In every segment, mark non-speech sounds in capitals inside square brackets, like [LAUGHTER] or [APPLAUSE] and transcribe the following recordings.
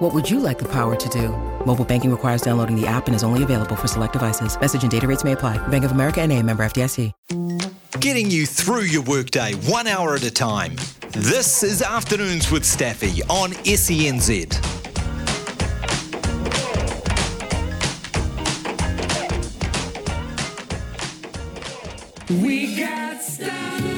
What would you like the power to do? Mobile banking requires downloading the app and is only available for select devices. Message and data rates may apply. Bank of America and a member FDIC. Getting you through your workday one hour at a time. This is Afternoons with Staffy on SENZ. We got stars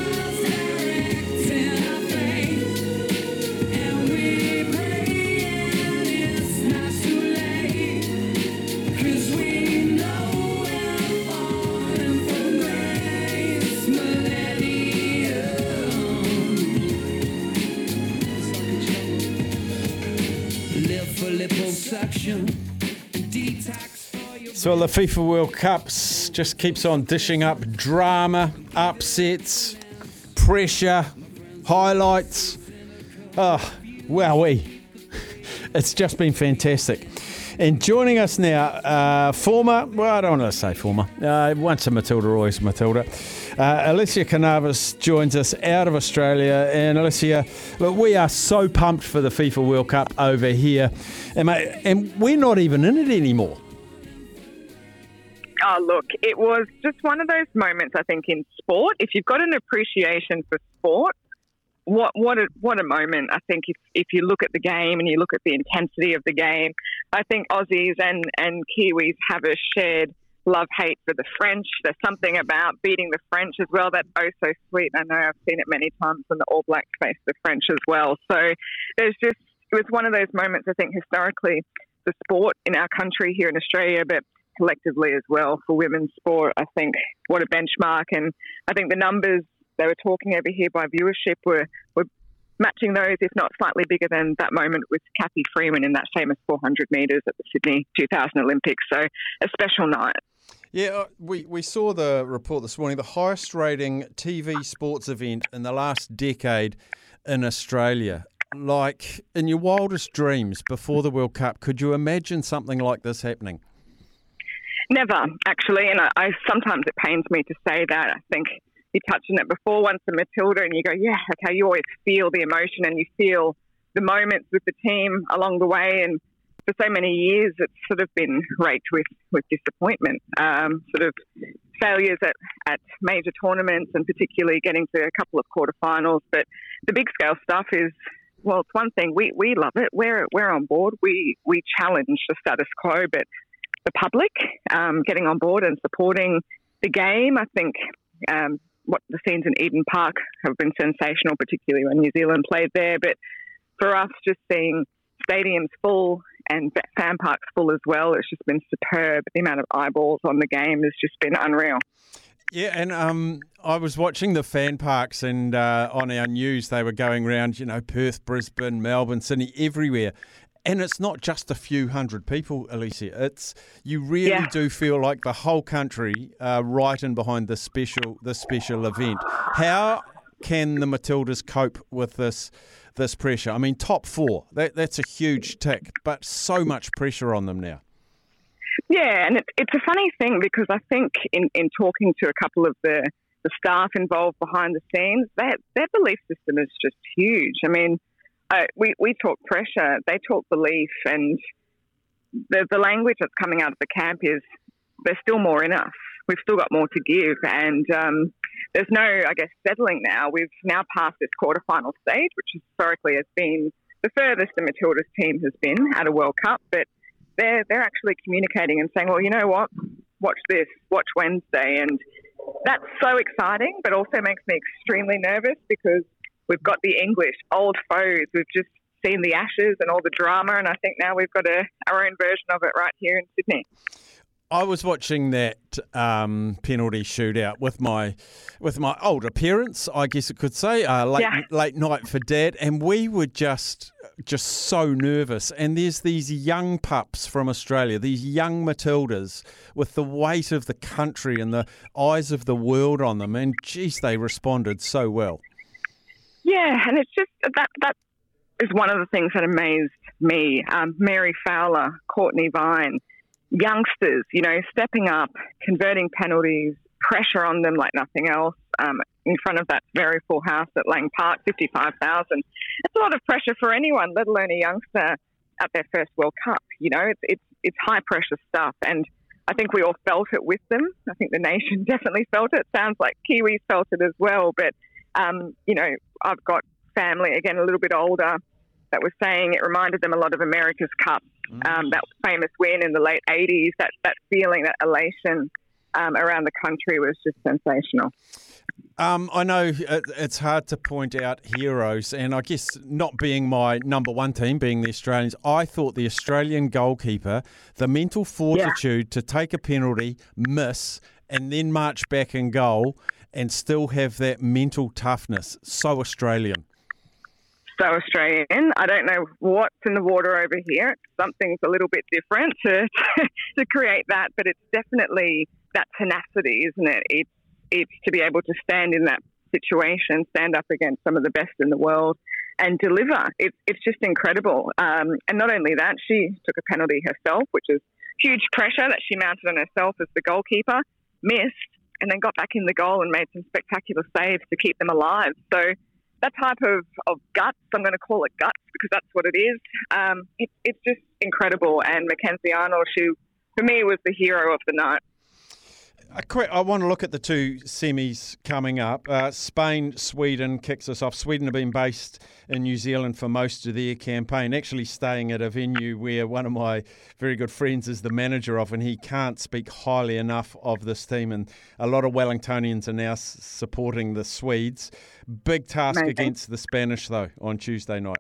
So the FIFA World Cups just keeps on dishing up drama, upsets, pressure, highlights. Oh, wowee. [LAUGHS] It's just been fantastic. And joining us now, uh, former, well, I don't want to say former, uh, once a Matilda, always a Matilda. Uh, Elissia Carnavas joins us out of Australia. And Elissia, look, we are so pumped for the FIFA World Cup over here. And, mate, and we're not even in it anymore. Oh, look, it was just one of those moments, I think, in sport. If you've got an appreciation for sport, what what a what a moment! I think if if you look at the game and you look at the intensity of the game, I think Aussies and and Kiwis have a shared love hate for the French. There's something about beating the French as well that's oh so sweet. I know I've seen it many times when the All Blacks face the French as well. So there's just it was one of those moments I think historically for sport in our country here in Australia, but collectively as well for women's sport. I think what a benchmark, and I think the numbers they were talking over here by viewership were were matching those, if not slightly bigger than that moment with Cathy Freeman in that famous 400 metres at the Sydney 2000 Olympics. So a special night. Yeah, uh, we, we saw the report this morning, the highest rating TV sports event in the last decade in Australia. Like in your wildest dreams before the World Cup, could you imagine something like this happening? Never, actually, and I, I sometimes it pains me to say that. I think you touched on it before once a Matilda, and you go, yeah, okay. You always feel the emotion, and you feel the moments with the team along the way. And for so many years, it's sort of been raked with with disappointment, um, sort of failures at, at major tournaments, and particularly getting to a couple of quarterfinals. But the big scale stuff is. Well, it's one thing we, we love it. We're we're on board. We we challenge the status quo, but the public um, getting on board and supporting the game. I think um, what the scenes in Eden Park have been sensational, particularly when New Zealand played there. But for us, just seeing stadiums full and fan parks full as well, it's just been superb. The amount of eyeballs on the game has just been unreal. Yeah, and um, I was watching the fan parks, and uh, on our news, they were going around, you know, Perth, Brisbane, Melbourne, Sydney, everywhere. And it's not just a few hundred people, Elissia. It's you really Yeah. do feel like the whole country are right in behind this special this special event. How can the Matildas cope with this this pressure? I mean, top four that that's a huge tick, but so much pressure on them now. Yeah, and it's it's a funny thing because I think in, in talking to a couple of the, the staff involved behind the scenes, that their belief system is just huge. I mean, uh, we we talk pressure, they talk belief, and the the language that's coming out of the camp is there's still more in us. We've still got more to give, and um, there's no, I guess, settling now. We've now passed this quarterfinal stage, which historically has been the furthest the Matildas team has been at a World Cup, but they're they're actually communicating and saying, well, you know what, watch this, watch Wednesday, and that's so exciting, but also makes me extremely nervous because we've got the English old foes. We've just seen the Ashes and all the drama, and I think now we've got a, our own version of it right here in Sydney. I was watching that um, penalty shootout with my with my older parents, I guess it could say, uh, late Yeah. late night for dad, and we were just just so nervous. And there's these young pups from Australia, these young Matildas, with the weight of the country and the eyes of the world on them, and geez, they responded so well. Yeah, and it's just that that is one of the things that amazed me. Um, Mary Fowler, Cortnee Vine, youngsters, you know, stepping up, converting penalties, pressure on them like nothing else. Um, in front of that very full house at Lang Park, fifty-five thousand. It's a lot of pressure for anyone, let alone a youngster at their first World Cup. You know, it's it's it's high pressure stuff, and I think we all felt it with them. I think the nation [LAUGHS] definitely felt it. Sounds like Kiwis felt it as well, but um, you know, I've got family again a little bit older that was saying it reminded them a lot of America's Cup, um, that famous win in the late '80s. That that feeling, that elation um, around the country was just sensational. Um, I know it's hard to point out heroes, and I guess not being my number one team, being the Australians, I thought the Australian goalkeeper, the mental fortitude to take a penalty, miss, and then march back in goal and still have that mental toughness. So Australian. so Australian. I don't know what's in the water over here. Something's a little bit different to [LAUGHS] to create that, but it's definitely that tenacity, isn't it? It's it's to be able to stand in that situation, stand up against some of the best in the world, and deliver. It's it's just incredible. Um, and not only that, she took a penalty herself, which is huge pressure that she mounted on herself as the goalkeeper, missed, and then got back in the goal and made some spectacular saves to keep them alive. So that type of, of guts, I'm going to call it guts because that's what it is. Um, it, it's just incredible. And Mackenzie Arnold, she, for me, was the hero of the night. Quick, I want to look at the two semis coming up. Uh, Spain, Sweden kicks us off. Sweden have been based in New Zealand for most of their campaign, actually staying at a venue where one of my very good friends is the manager of, and he can't speak highly enough of this team. And a lot of Wellingtonians are now s- supporting the Swedes. Big task Amazing. against the Spanish, though, on Tuesday night.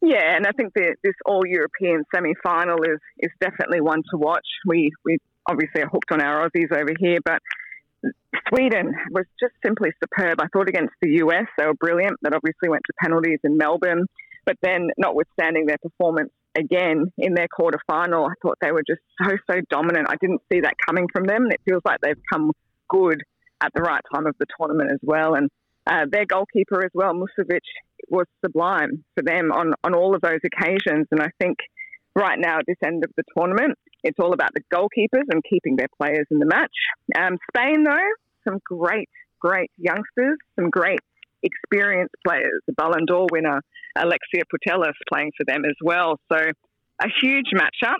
Yeah, and I think the, this all European semi final is, is definitely one to watch. We, we obviously are hooked on our Aussies over here, but Sweden was just simply superb. I thought against the US, they were brilliant. That obviously went to penalties in Melbourne. But then, notwithstanding their performance again in their quarter final, I thought they were just so, so dominant. I didn't see that coming from them. It feels like they've come good at the right time of the tournament as well. And uh, their goalkeeper as well, Musovic, was sublime for them on, on all of those occasions. And I think right now at this end of the tournament, it's all about the goalkeepers and keeping their players in the match. Um, Spain, though, some great, great youngsters, some great experienced players. The Ballon d'Or winner, Alexia Putellas, playing for them as well. So a huge matchup.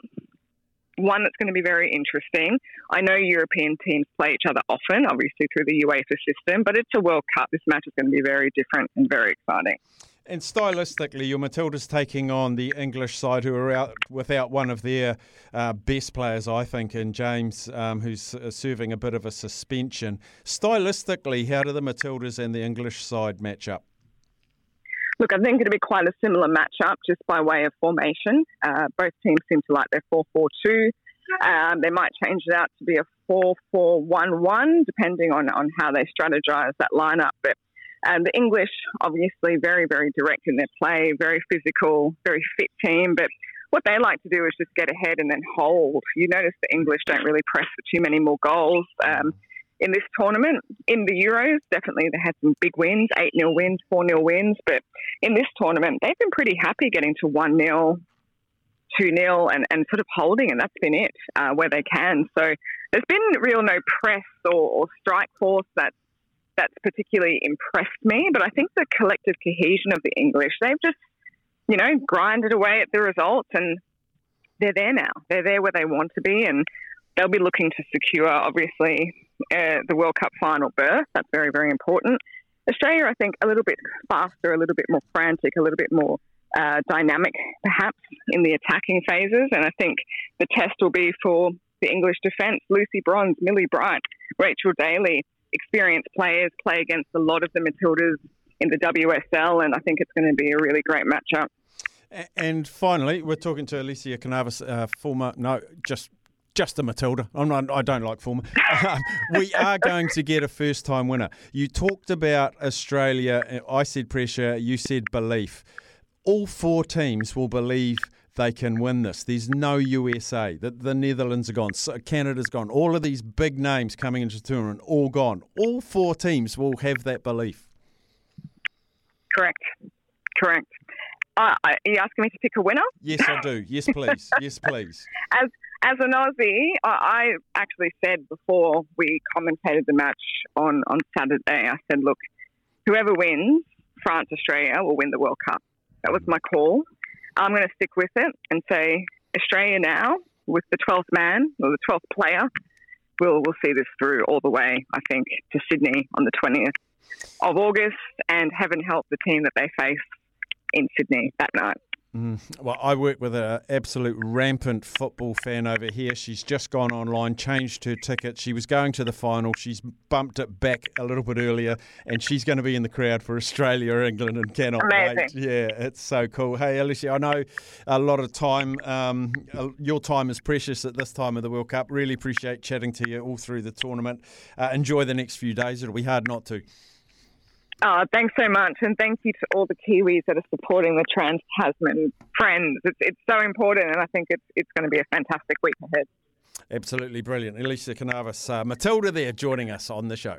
One that's going to be very interesting. I know European teams play each other often, obviously through the UEFA system, but it's a World Cup. This match is going to be very different and very exciting. And stylistically, your Matilda's taking on the English side, who are out without one of their uh, best players, I think, in James, um, who's uh, serving a bit of a suspension. Stylistically, how do the Matildas and the English side match up? Look, I think it'll be quite a similar matchup just by way of formation. Uh, both teams seem to like their 4 4 2. Um, they might change it out to be a 4 4 1 1, depending on, on how they strategize that lineup. But um, the English, obviously, very, very direct in their play, very physical, very fit team. But what they like to do is just get ahead and then hold. You notice the English don't really press for too many more goals. Um, in this tournament. In the Euros, definitely they had some big wins, 8 0 wins, 4 0 wins. But in this tournament, they've been pretty happy getting to 1 0, 2 0, and, and sort of holding, and that's been it uh, where they can. So there's been real no press or, or strike force that that's particularly impressed me. But I think the collective cohesion of the English, they've just, you know, grinded away at the results and they're there now. They're there where they want to be, and they'll be looking to secure, obviously, uh, the World Cup final berth. That's very, very important. Australia, I think, a little bit faster, a little bit more frantic, a little bit more uh, dynamic, perhaps, in the attacking phases. And I think the test will be for the English defence. Lucy Bronze, Millie Bright, Rachel Daly, experienced players play against a lot of the Matildas in the WSL, and I think it's going to be a really great matchup. And finally, we're talking to Elissia Carnavas, uh, former, no, just just a Matilda. I'm not, I don't like former. [LAUGHS] Um, we are going to get a first time winner. You talked about Australia. I said pressure. You said belief. All four teams will believe they can win this. There's no USA. The, the Netherlands are gone. So Canada's gone. All of these big names coming into the tournament, all gone. All four teams will have that belief. Correct. Correct. Uh, are you asking me to pick a winner? Yes, I do. Yes, [LAUGHS] please. yes, please. As as an Aussie, I, I actually said before we commentated the match on, on Saturday, I said, look, whoever wins France Australia will win the World Cup. That was my call. I'm going to stick with it and say Australia now, with the 12th man or the 12th player, We'll, we'll see this through all the way, I think, to Sydney on the 20th of August, and heaven help the team that they face in Sydney that night. Well, I work with an absolute rampant football fan over here. She's just gone online, changed her ticket. She was going to the final. She's bumped it back a little bit earlier, and she's going to be in the crowd for Australia, England, and cannot Amazing. wait. Yeah, it's so cool. Hey, Elissia, I know a lot of time. Um, your time is precious at this time of the World Cup. Really appreciate chatting to you all through the tournament. Uh, enjoy the next few days. It'll be hard not to. Oh, thanks so much, and thank you to all the Kiwis that are supporting the Trans Tasman Friends. It's, it's so important, and I think it's it's going to be a fantastic week ahead. Absolutely brilliant. Elissia Carnavas, uh, Matilda there joining us on the show.